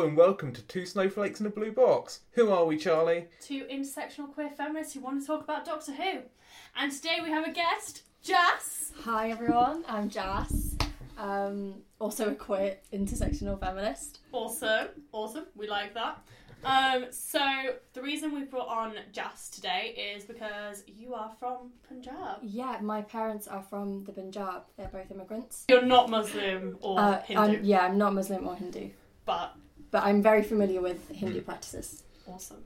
Hello and welcome to Two Snowflakes in a Blue Box. Who are we, Charlie? Two intersectional queer feminists who want to talk about Doctor Who. And today we have a guest, Jas. Hi everyone, I'm Jas. Um, also a queer intersectional feminist. Awesome, awesome. We like that. Um, so the reason we brought on Jas today is because you are from Punjab. Yeah, my parents are from the Punjab. They're both immigrants. You're not Muslim or Uh, Hindu, I'm, yeah, I'm not Muslim or Hindu, but but I'm very familiar with Hindu practices. awesome.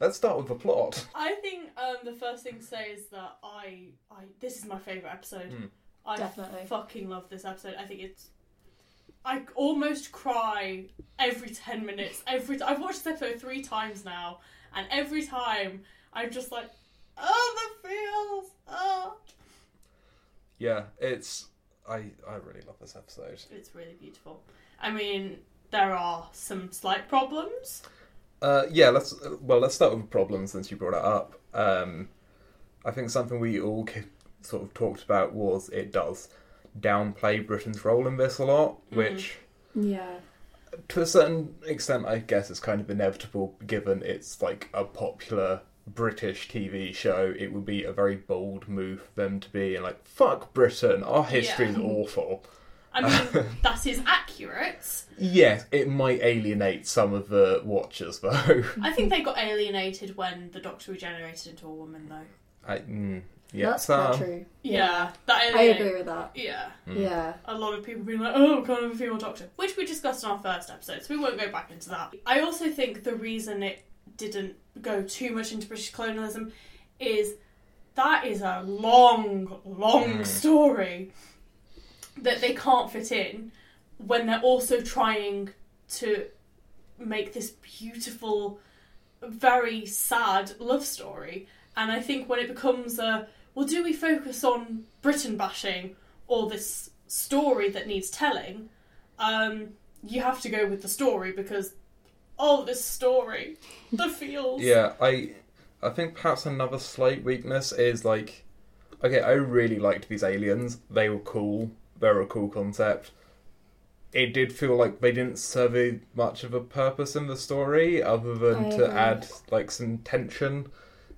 Let's start with the plot. I think um, the first thing to say is that I, I this is my favorite episode. Mm. I Definitely. fucking love this episode. I think it's. I almost cry every ten minutes. Every I've watched this episode three times now, and every time I'm just like, oh the feels, oh. Yeah, it's I I really love this episode. It's really beautiful. I mean, there are some slight problems. Uh, yeah, let's well let's start with the problem since you brought it up. Um, I think something we all sort of talked about was it does downplay Britain's role in this a lot, Mhm. which Yeah. to a certain extent I guess is kind of inevitable given it's like a popular British TV show. It would be a very bold move for them to be like fuck Britain, our history is Yeah. awful. I mean, that is accurate. Yes, it might alienate some of the watchers though. I think they got alienated when the Doctor regenerated into a woman, though. I, mm, yeah, That's so- quite true. Yeah, that I agree with that. Yeah. Mm. Yeah. a lot of people being like, oh, we can't have a female doctor, which we discussed in our first episode, so we won't go back into that. I also think the reason it didn't go too much into British colonialism is that is a long, long Mm. story that they can't fit in when they're also trying to make this beautiful, very sad love story. And I think when it becomes a, well, do we focus on Britain bashing or this story that needs telling, um, you have to go with the story because, oh, this story, the feels. Yeah, I I think perhaps another slight weakness is like okay, I really liked these aliens. They were cool. They were a cool concept. It did feel like they didn't serve much of a purpose in the story other than I to agree. add like some tension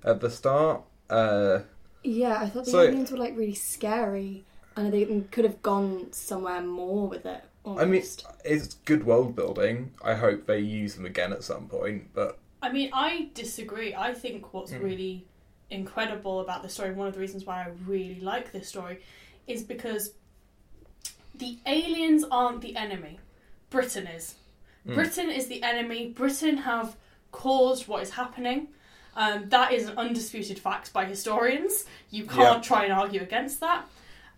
at the start. Uh Yeah, I thought the So- aliens were like really scary, and I they could have gone somewhere more with it. Almost. I mean, it's good world building. I hope they use them again at some point, but I mean, I disagree. I think what's Mm. really incredible about this story, and one of the reasons why I really like this story, is because the aliens aren't the enemy. Britain is. Mm. Britain is the enemy. Britain have caused what is happening. Um, that is an undisputed fact by historians. You can't try and argue against that.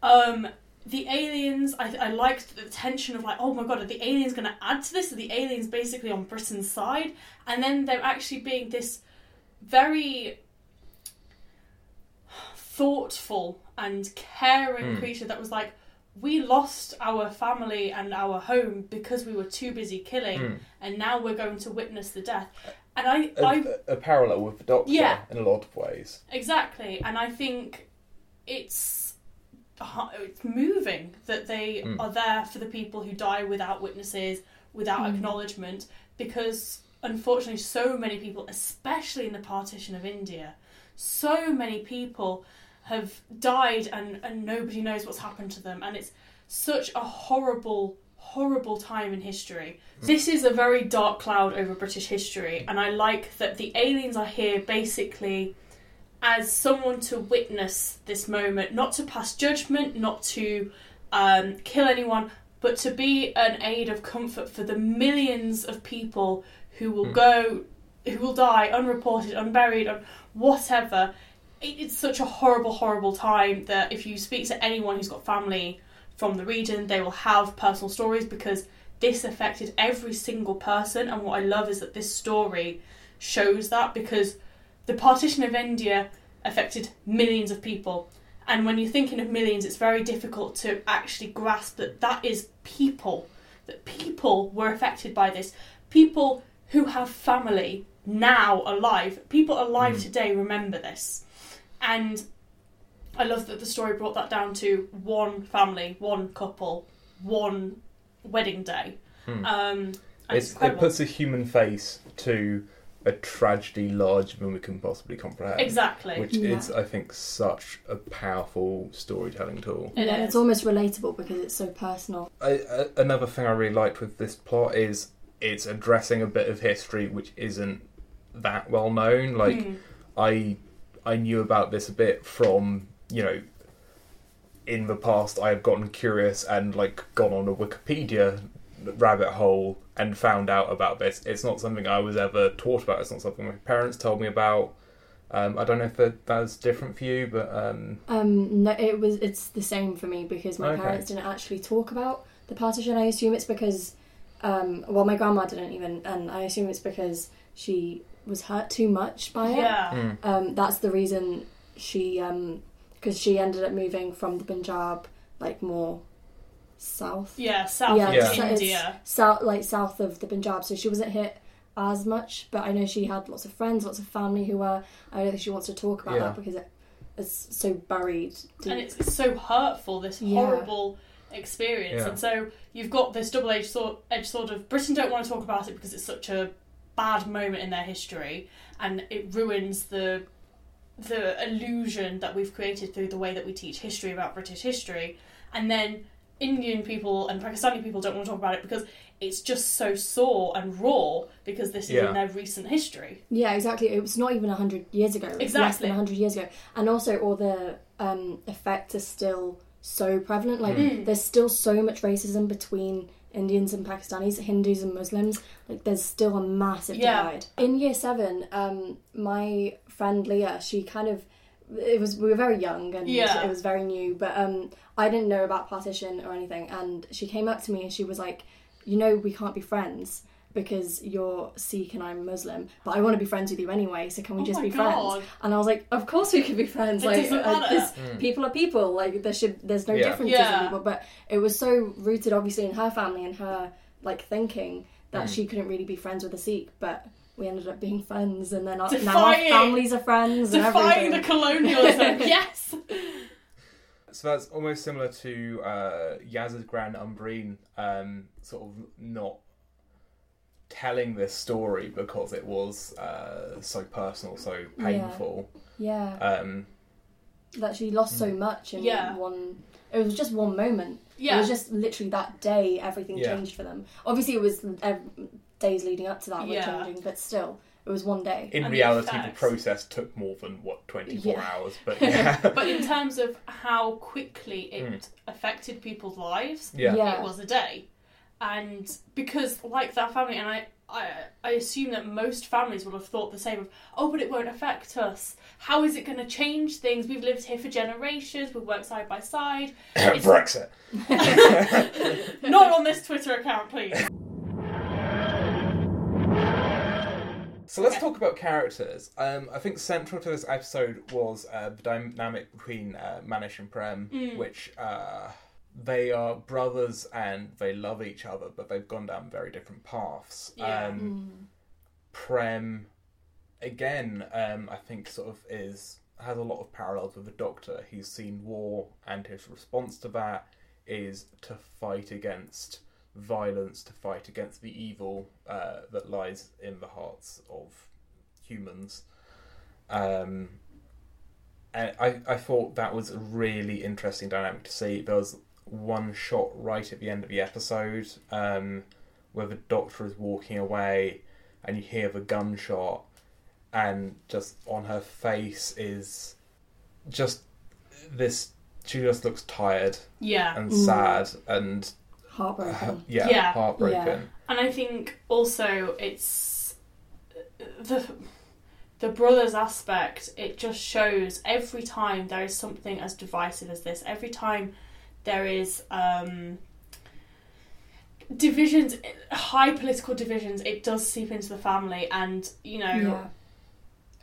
Um, the aliens, I, I liked the tension of like, oh my god, are the aliens going to add to this? Are the aliens basically on Britain's side? And then they're actually being this very thoughtful and caring Mm. creature that was like, we lost our family and our home because we were too busy killing, mm. and now we're going to witness the death. And I, a, I a parallel with the Doctor Yeah. in a lot of ways. Exactly, and I think it's it's moving that they Mm. are there for the people who die without witnesses, without Mm. acknowledgement, because unfortunately, so many people, especially in the partition of India, so many people have died and, and nobody knows what's happened to them, and it's such a horrible, horrible time in history. This is a very dark cloud over British history, and I like that the aliens are here basically as someone to witness this moment, not to pass judgment, not to um, kill anyone, but to be an aid of comfort for the millions of people who will Hmm. go, who will die unreported, unburied, un- whatever. It, it's such a horrible, horrible time that if you speak to anyone who's got family from the region, they will have personal stories because this affected every single person. And what I love is that this story shows that because the partition of India affected millions of people. And when you're thinking of millions, it's very difficult to actually grasp that that is people, that people were affected by this. People who have family now alive, people alive Mm. today remember this. And I love that the story brought that down to one family, one couple one wedding day. Hmm. Um, and it's, It's, it puts a human face to a tragedy larger than we can possibly comprehend. exactly. Which Yeah. is, I think, such a powerful storytelling tool. It yeah, it's almost relatable because it's so personal. I, I, another thing I really liked with this plot is it's addressing a bit of history which isn't that well known. Like Mm. I I knew about this a bit from you know in the past I have gotten curious and like gone on a Wikipedia rabbit hole and found out about this. It's not something I was ever taught about. It's not something my parents told me about. Um, I don't know if that, that's different for you, but um, Um, no, it was. It's the same for me because my Okay. parents didn't actually talk about the partition. I assume it's because, um, well, my grandma didn't even, and I assume it's because she was hurt too much by it. Yeah. mm, Um, that's the reason she, um, because she ended up moving from the Punjab, like more south, Yeah, south Yeah, of Yeah. India. south, like south of the Punjab. So she wasn't hit as much, but I know she had lots of friends, lots of family who were. I don't think she wants to talk about Yeah. that because it is so buried. Deep. and it's, it's so hurtful this Yeah. horrible experience Yeah. and so you've got this double-edged sword, edged sword of britain don't want to talk about it because it's such a bad moment in their history and it ruins the the illusion that we've created through the way that we teach history about british history and then indian people and pakistani people don't want to talk about it because it's just so sore and raw because this is Yeah. in their recent history Yeah, exactly. It was not even hundred years ago. It was less Exactly. than hundred years ago, and also all the um, effects are still so prevalent. Like Mm. there's still so much racism between Indians and Pakistanis, Hindus and Muslims. Like there's still a massive Yeah. divide. In year seven, um, my friend Leah, she kind of it was we were very young and Yeah. it was very new, but um, I didn't know about partition or anything, and she came up to me and she was like, "You know, we can't be friends." Because you're Sikh and I'm Muslim, but I want to be friends with you anyway. So can we oh just be God. friends? And I was like, of course we could be friends. It like, uh, this- Mm. people are people. Like there should, there's no Yeah. differences Yeah. in people. But it was so rooted, obviously, in her family and her like thinking that Mm. she couldn't really be friends with a Sikh. But we ended up being friends, and then our, now our families are friends. and defying the everything. colonialism yes So that's almost similar to uh, Yaz's Grand Umbreen, um, sort of not telling this story because it was uh, so personal, so painful. yeah, Um, that she lost so Mm. much in Yeah. one. It was just one moment. Yeah. It was just literally that day everything Yeah. changed for them. Obviously, it was uh, days leading up to that were Yeah. changing, but still, it was one day. in And the reality, the, effects. process took more than what twenty four Yeah. hours, but yeah, but in terms of how quickly it Mm. affected people's lives, yeah, Yeah. it was a day. And because, like that family, and I, I, I assume that most families would have thought the same of, oh, but it won't affect us. How is it going to change things? We've lived here for generations. We've worked side by side. It's- Brexit. Not on this Twitter account, please. So let's Okay. talk about characters. Um, I think central to this episode was uh, the dynamic between uh, Manish and Prem, Mm. which uh, they are brothers and they love each other, but they've gone down very different paths. Yeah. Um, Mm. Prem, again, um, I think sort of is has a lot of parallels with the Doctor. He's seen war, and his response to that is to fight against violence, to fight against the evil uh, that lies in the hearts of humans. Um, and I, I thought that was a really interesting dynamic to see. There was one shot right at the end of the episode um, where the Doctor is walking away and you hear the gunshot, and just on her face is just this. She just looks tired Yeah. and Mm. sad and Heartbroken. yeah, Yeah. heartbroken. Yeah. And I think also it's the the brothers aspect. It just shows every time there is something as divisive as this. Every time there is um, divisions, high political divisions, it does seep into the family. And you know, Yeah.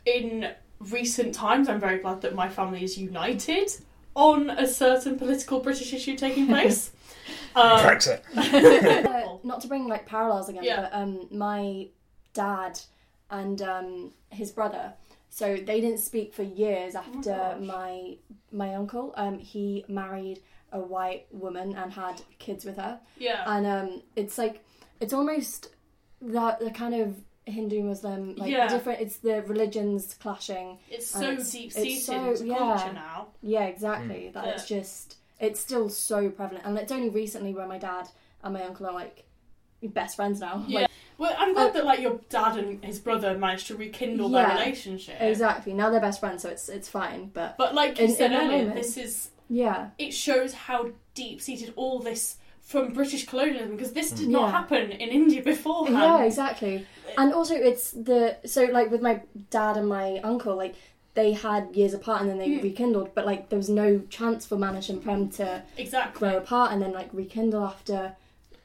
in recent times, I'm very glad that my family is united on a certain political British issue taking place. um, Brexit. Uh, not to bring like parallels again, Yeah. but um, my dad and um, his brother. So they didn't speak for years after gosh. my my uncle. Um, he married a white woman and had kids with her, Yeah. and um, it's like it's almost that the kind of Hindu Muslim like Yeah. different. It's the religions clashing. it's so deep seated so- into yeah. culture now. Yeah, exactly. That it's just it's still so prevalent, and it's only recently where my dad and my uncle are like best friends now. Yeah. Like, Well, I'm glad Oh. that like your dad and his brother managed to rekindle Yeah. their relationship. exactly. Now they're best friends, so it's it's fine. But But like you In- said earlier, this is yeah, it shows how deep seated all this from British colonialism because this did not Yeah. happen in India beforehand. yeah, exactly. Uh, and also, it's the so like with my dad and my uncle, like they had years apart and then they Mm. rekindled, but like there was no chance for Manish and Prem to Exactly. grow apart and then like rekindle after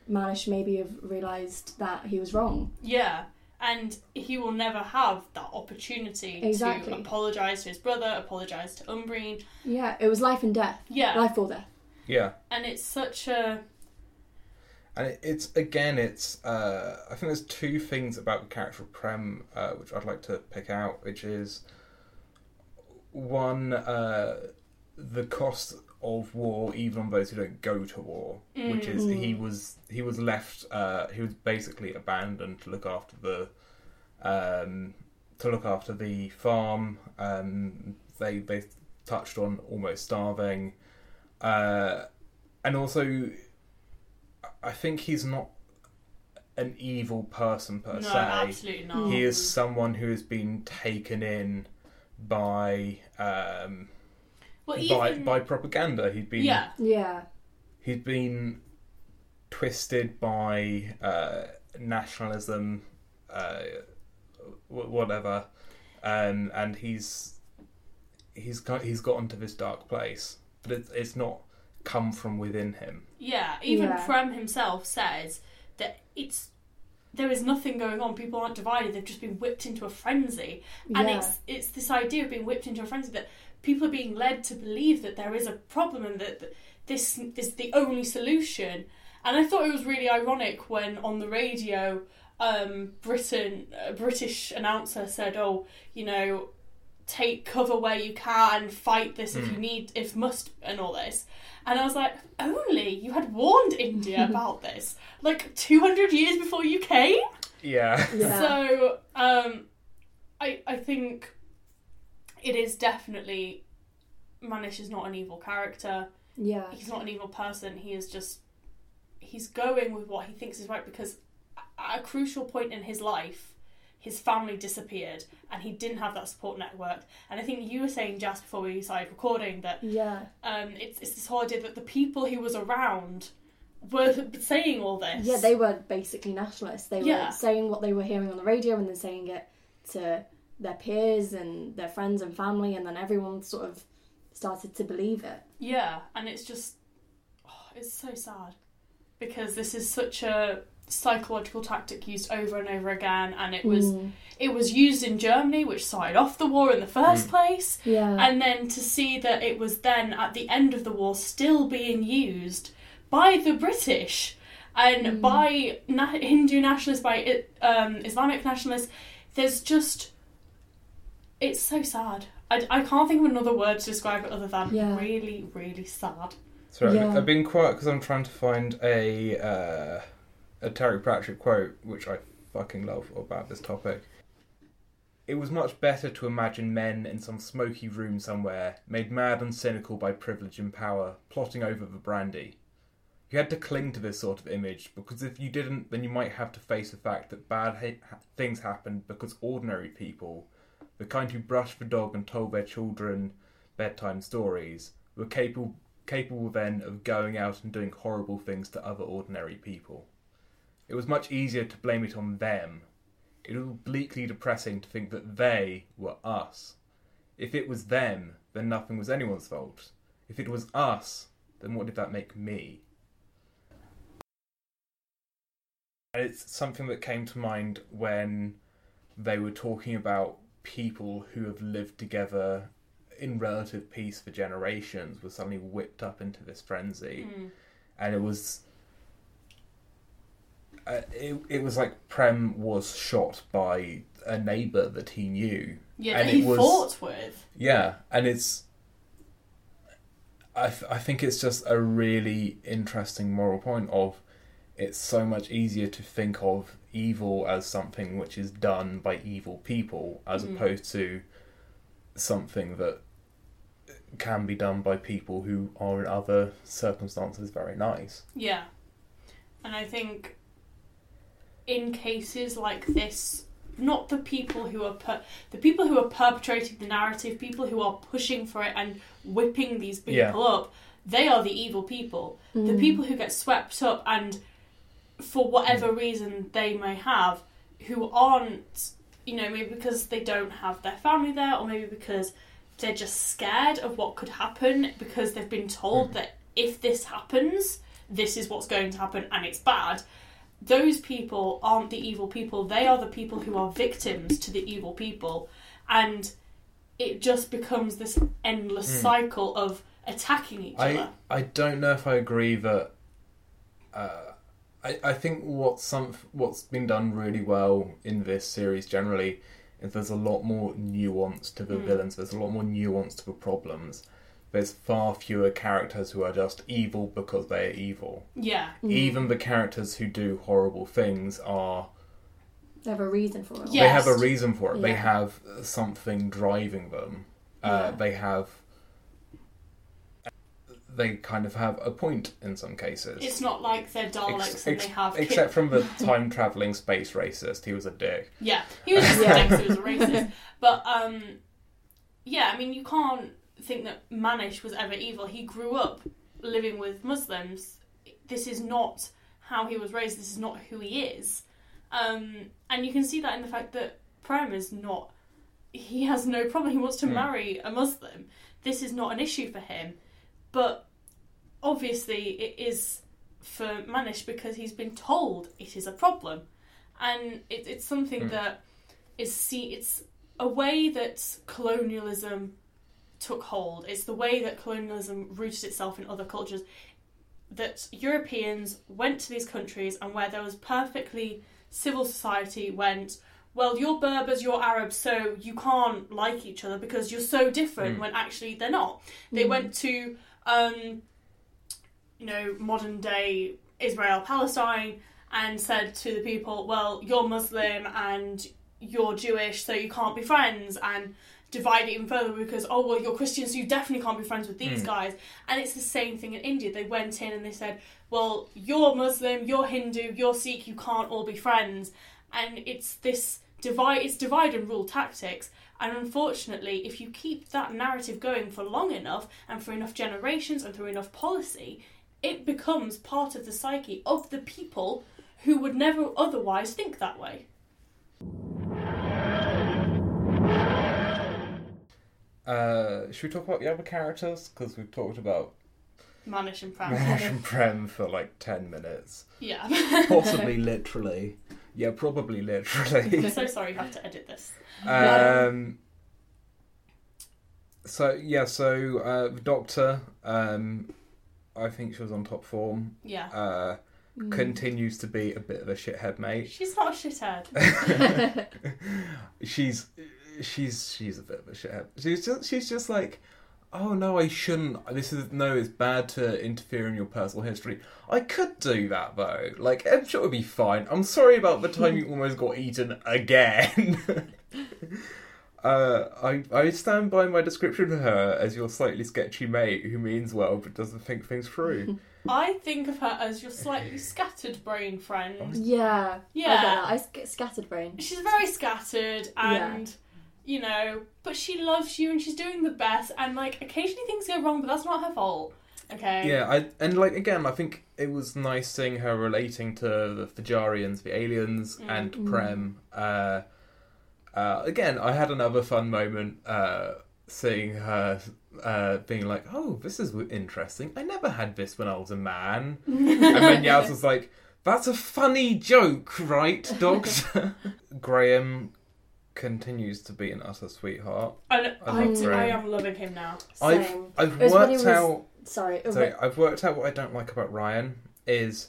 Manish maybe have realised that he was wrong. Yeah. And he will never have that opportunity Exactly. to apologise to his brother, apologise to Umbreen. Yeah, it was life and death, Yeah. life or death. Yeah. And it's such a And it's again, it's uh, I think there's two things about the character of Prem uh, which I'd like to pick out, which is one uh, the cost of war, even on those who don't go to war, which is Mm. he was he was left uh, he was basically abandoned to look after the um, to look after the farm. Um, they they touched on almost starving, uh, and also I think he's not an evil person per no, se. absolutely not. He is someone who has been taken in by um, well, by even, by propaganda. He'd been yeah, Yeah, he'd been twisted by uh, nationalism, uh, wh- whatever, um, and he's he's got he's got into this dark place, but it's it's not come from within him. yeah. Even Yeah. Prem himself says that it's there is nothing going on. People aren't divided. They've just been whipped into a frenzy. and yeah, it's it's this idea of being whipped into a frenzy that people are being led to believe that there is a problem and that, that this is the only solution. And I thought it was really ironic when on the radio, um, Britain, a British announcer said, "Oh, you know, take cover where you can, fight this if you need, if must, and all this." And I was like, "Only you had warned India about this, like two hundred years before you came." Yeah, yeah. So, um, I I think it is definitely Manish is not an evil character. yeah, He's not an evil person. He is just he's going with what he thinks is right because at a crucial point in his life, his family disappeared and he didn't have that support network. And I think you were saying just before we started recording that yeah. um, it's it's this whole idea that the people he was around were saying all this. Yeah, they were basically nationalists. They Yeah. were saying what they were hearing on the radio and then saying it to their peers and their friends and family, and then everyone sort of started to believe it. Yeah, and it's just oh, it's so sad because this is such a psychological tactic used over and over again and it was Mm. it was used in Germany which started off the war in the first Mm. place yeah, and then to see that it was then at the end of the war still being used by the British and Mm. by na- Hindu nationalists by um, Islamic nationalists there's just it's so sad I, I can't think of another word to describe it other than Yeah. really really sad Sorry, Yeah. I've been quiet because I'm trying to find a uh, a Terry Pratchett quote, which I fucking love about this topic. It was much better to imagine men in some smoky room somewhere, made mad and cynical by privilege and power, plotting over the brandy. You had to cling to this sort of image because if you didn't, then you might have to face the fact that bad ha- things happened because ordinary people, the kind who brushed the dog and told their children bedtime stories, were capable capable then of going out and doing horrible things to other ordinary people. It was much easier to blame it on them. It was bleakly depressing to think that they were us. If it was them, then nothing was anyone's fault. If it was us, then what did that make me? And it's something that came to mind when they were talking about people who have lived together in relative peace for generations were suddenly whipped up into this frenzy, Mm. and it was. Uh, it, it was like Prem was shot by a neighbour that he knew. yeah And that he was- fought with Yeah, and it's. I, th- I think it's just a really interesting moral point of it's so much easier to think of evil as something which is done by evil people as Mm. opposed to something that can be done by people who are in other circumstances very nice. Yeah. And I think in cases like this, not the people who are per- the people who are perpetrating the narrative, people who are pushing for it and whipping these people Yeah. up, they are the evil people. The Mm. people who get swept up and for whatever reason they may have, who aren't, you know, maybe because they don't have their family there, or maybe because they're just scared of what could happen because they've been told Mhm. that if this happens, this is what's going to happen and it's bad. Those people aren't the evil people, they are the people who are victims to the evil people. And it just becomes this endless Mm. cycle of attacking each I other. I don't know if I agree that. Uh, I I think what's some what's been done really well in this series generally is there's a lot more nuance to the Mm. villains. There's a lot more nuance to the problems. There's far fewer characters who are just evil because they are evil. Yeah. Mm. Even the characters who do horrible things are They have a reason for it. all. Yeah. they have a reason for it. They have something driving them. Uh, Yeah. They have. They kind of have a point in some cases. It's not like they're Daleks Ex- and ex- they have except from the time traveling space racist, he was a dick. Yeah, he was just a dick, so he was a racist. But um, yeah, I mean, you can't think that Manish was ever evil. He grew up living with Muslims. This is not how he was raised. This is not who he is. Um, and you can see that in the fact that Prem is not. He has no problem. He wants to Hmm. marry a Muslim. This is not an issue for him. But obviously, it is for Manish because he's been told it is a problem, and it, it's something Hmm. that is see. It's a way that colonialism took hold. It's the way that colonialism rooted itself in other cultures. That Europeans went to these countries and where there was perfectly civil society went. Well, you're Berbers, you're Arabs, so you can't like each other because you're so different Mm. when actually they're not. They Mm. went to, um, you know, modern day Israel, Palestine, and said to the people, well, you're Muslim and you're Jewish, so you can't be friends, and divide it even further because, oh, well, you're Christian, so you definitely can't be friends with these Mm. guys. And it's the same thing in India. They went in and they said, well, you're Muslim, you're Hindu, you're Sikh, you can't all be friends. And it's this divide, it's divide and rule tactics. And unfortunately, if you keep that narrative going for long enough and for enough generations and through enough policy, it becomes part of the psyche of the people who would never otherwise think that way. Uh, should we talk about the other characters? Because we've talked about Manish and Pram. Mash and Prem for like 10 minutes. yeah. Possibly literally. Yeah, probably literally. I'm so sorry you have to edit this. um, so, yeah, so uh, the Doctor, um, I think she was on top form, Yeah. uh, Mm. continues to be a bit of a shithead mate. She's not a shithead. she's she's she's a bit of a shithead. She's just she's just like, oh no, I shouldn't. This is no, it's bad to interfere in your personal history. I could do that though. Like I'm sure it'd be fine. I'm sorry about the time you almost got eaten again. Uh, I I stand by my description of her as your slightly sketchy mate who means well but doesn't think things through. I think of her as your slightly scattered brain friend. Yeah. Yeah. I get. I sc- scattered brain. She's very scattered and you know, but she loves you and she's doing the best and like occasionally things go wrong, but that's not her fault. Okay. Yeah, I and like again, I think it was nice seeing her relating to the Thijarians, the aliens, Mm. and Mm. Prem. Uh, uh, again, I had another fun moment uh, seeing her uh, being like, "Oh, this is interesting. I never had this when I was a man." and then Yaz was like, "That's a funny joke, right, Doctor?" Graham continues to be an utter sweetheart. And I I, love I am loving him now. I've Same. I've It was when he worked was- out. Sorry. it Sorry, wa- I've worked out what I don't like about Ryan is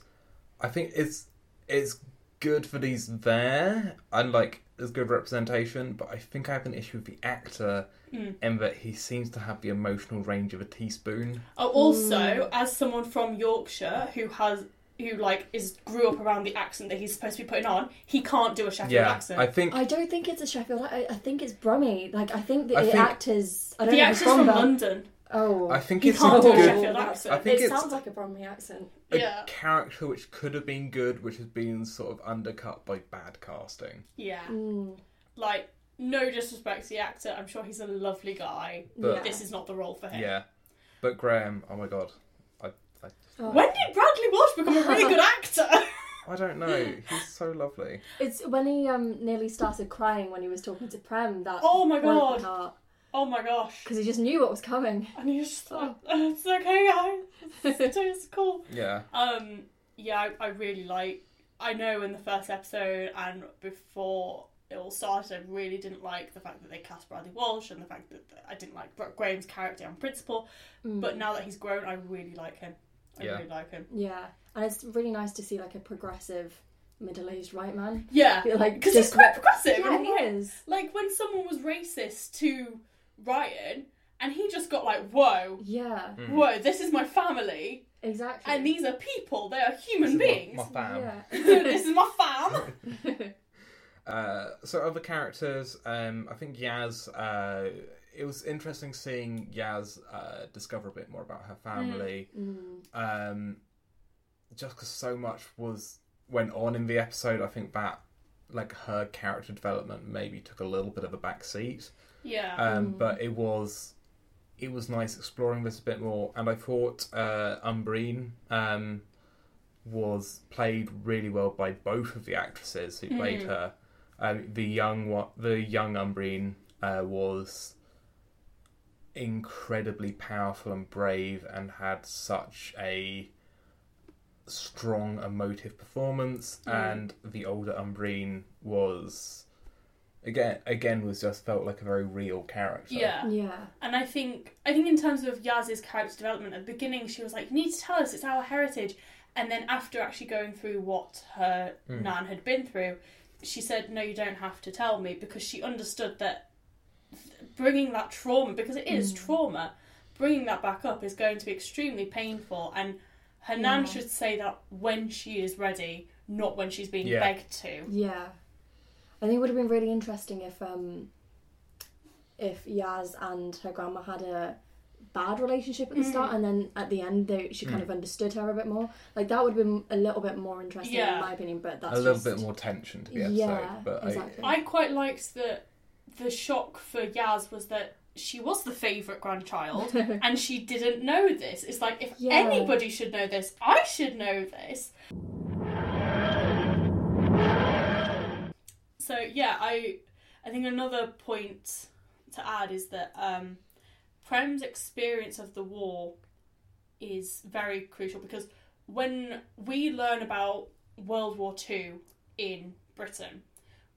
I think it's it's good that he's there and like there's good representation, but I think I have an issue with the actor Mm. in that he seems to have the emotional range of a teaspoon. Oh, also, as someone from Yorkshire who has who like is grew up around the accent that he's supposed to be putting on, he can't do a Sheffield yeah, accent. I think I don't think it's a Sheffield. I, I think it's Brummy. Like I think the I think- actors. I don't the know actor's it's from London. Oh, I think He it's can't a do a good Sheffield accent. I think it sounds like a Brummy accent. a Yeah. character which could have been good, which has been sort of undercut by bad casting. Yeah, Mm, like no disrespect to the actor, I'm sure he's a lovely guy. But- yeah. This is not the role for him. Yeah, but Graham, oh my god, I, I, Oh. When did Bradley Walsh become a really good actor? I don't know. He's so lovely. It's when he um nearly started crying when he was talking to Prem. That Oh my God. oh my gosh. Because he just knew what was coming. And he just thought, "Oh, it's okay, guys. It's, it's cool. Yeah, Um, yeah, I, I really like. I know in the first episode and before it all started, I really didn't like the fact that they cast Bradley Walsh and the fact that I didn't like Bra- Graham's character on principle. Mm. But now that he's grown, I really like him. I Yeah. really like him. Yeah, and it's really nice to see like a progressive middle-aged white man. Yeah, like because he's quite progressive. yeah, he like, is. like when someone was racist to Ryan, and he just got like, "Whoa, Yeah, Mm. whoa, this is my family, exactly. and these are people. They are human This is beings. My, my fam. yeah. this is my fam." Uh, so other characters, um, I think Yaz. Uh, it was interesting seeing Yaz uh, discover a bit more about her family. Mm. Um, just because so much was went on in the episode, I think that like her character development maybe took a little bit of a back seat. Yeah. Um, Mm. But it was it was nice exploring this a bit more, and I thought uh, Umbreen um, was played really well by both of the actresses who played Mhm. her. Um, the young the young Umbreen uh, was incredibly powerful and brave, and had such a strong emotive performance. Mm. And the older Umbreen was again again was just felt like a very real character. yeah. yeah. And I think I think in terms of Yaz's character development at the beginning, she was like, "You need to tell us. It's our heritage." And then after actually going through what her Mm. nan had been through, she said, "No, you don't have to tell me," because she understood that bringing that trauma, because it is Mm. trauma, bringing that back up is going to be extremely painful. And her nan Yeah. should say that when she is ready, not when she's being Yeah. begged to. Yeah. I think it would have been really interesting if um if Yaz and her grandma had a bad relationship at the Mm. start and then at the end they she kind Mm. of understood her a bit more. Like that would have been a little bit more interesting Yeah. in my opinion, but that's a little just- bit more tension to the episode. Yeah, but exactly. I quite liked that the shock for Yaz was that she was the favourite grandchild and she didn't know this. It's like if Yeah. anybody should know this, I should know this. So yeah, I I think another point to add is that um, Prem's experience of the war is very crucial because when we learn about World War Two in Britain,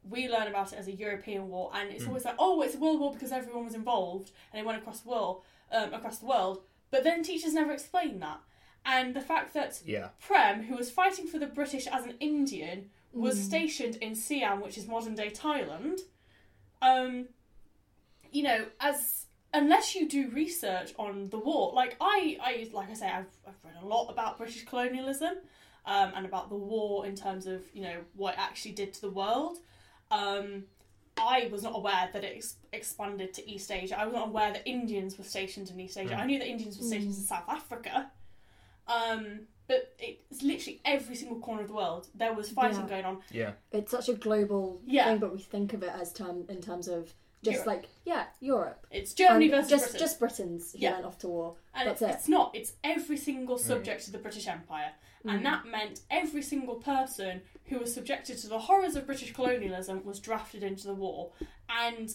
we learn about it as a European war, and it's Mm. always like, oh, it's a world war because everyone was involved and it went across the world, um, across the world. But then teachers never explain that, and the fact that yeah, Prem, who was fighting for the British as an Indian, was Mm. stationed in Siam, which is modern day Thailand. Um, you know, as unless you do research on the war, like I, I like I say, I've, I've read a lot about British colonialism um, and about the war in terms of you know what it actually did to the world. Um, I was not aware that it ex- expanded to East Asia. I was not aware that Indians were stationed in East Asia. Mm. I knew that Indians were stationed in South Africa. Um, but it's literally every single corner of the world. There was fighting Yeah. going on. yeah, It's such a global Yeah. thing, but we think of it as term in terms of just Europe. like yeah, Europe. It's Germany And versus just Britain. just Britons who Yeah. went off to war. and that's it's, it. it's not. It's every single subject of the British Empire. Mm. And that meant every single person who was subjected to the horrors of British colonialism was drafted into the war. And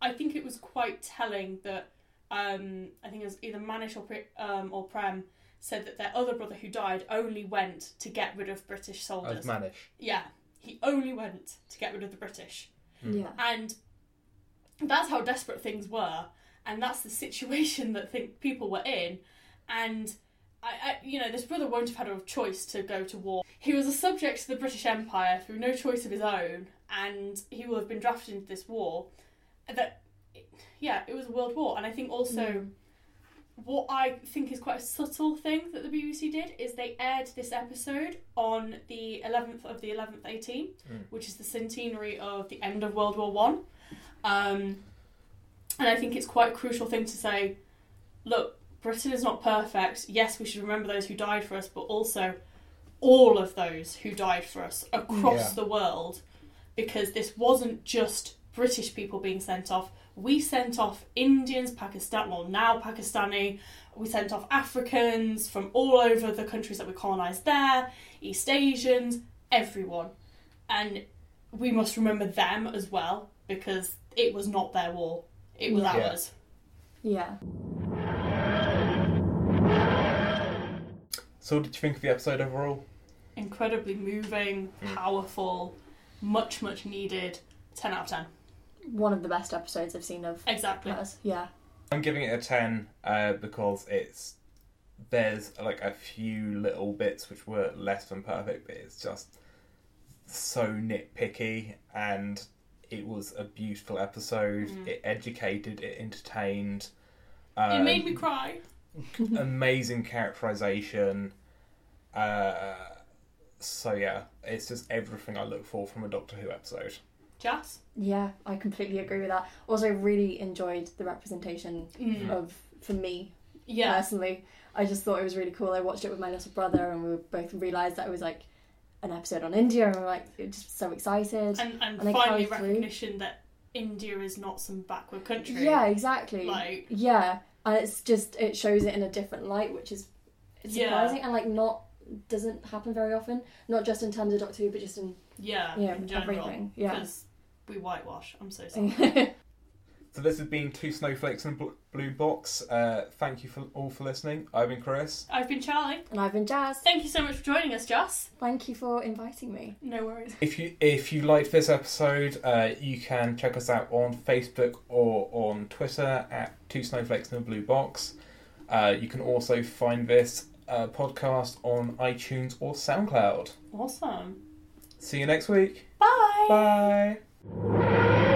I think it was quite telling that um, I think it was either Manish or, Pre- um, or Prem said that their other brother who died only went to get rid of British as soldiers. Manish. yeah, he only went to get rid of the British. Mm. Yeah. And that's how desperate things were, and that's the situation that think people were in. And I, I, you know, this brother won't have had a choice to go to war. He was a subject to the British Empire through no choice of his own, and he will have been drafted into this war. That, yeah, it was a world war, and I think also Mm. what I think is quite a subtle thing that the BBC did is they aired this episode on the 11th of the 11th 18, Mm. which is the centenary of the end of World War One. Um, and I think it's quite a crucial thing to say. Look, Britain is not perfect. Yes, we should remember those who died for us, but also all of those who died for us across Yeah. the world, because this wasn't just British people being sent off. We sent off Indians, Pakistan, well now Pakistani. We sent off Africans from all over the countries that we colonised there, East Asians, everyone, and we must remember them as well because it was not their war; it was Yeah. ours. Yeah. So, what did you think of the episode overall? Incredibly moving, Mm. powerful, much much needed. Ten out of ten. One of the best episodes I've seen of Exactly. hers. Yeah. I'm giving it a ten uh, because it's there's like a few little bits which were less than perfect, but it's just so nitpicky, and it was a beautiful episode. Mm. It educated, it entertained. it um, made me cry. amazing characterization. Uh, so yeah, it's just everything I look for from a Doctor Who episode. Jas. Yeah, I completely agree with that. Also, really enjoyed the representation Mm. of, for me Yeah. personally, I just thought it was really cool. I watched it with my little brother, and we both realised that it was like an episode on India, and we're like it was just so excited. And and, And they finally carried through. recognition that India is not some backward country. Yeah, exactly. Like yeah, and it's just it shows it in a different light, which is it's Yeah. surprising and like not doesn't happen very often. Not just in terms of Doctor Who, but just in yeah, yeah in general. everything. Yeah. Because we whitewash. I'm so sorry. So this has been two snowflakes in a blue box. Uh, thank you for all for listening. I've been Chris. I've been Charlie. and I've been Jas. Thank you so much for joining us, Joss. Thank you for inviting me. No worries. If you if you liked this episode, uh, you can check us out on Facebook or on Twitter at Two Snowflakes in a Blue Box. Uh, you can also find this uh, podcast on iTunes or SoundCloud. Awesome. See you next week. Bye. Bye.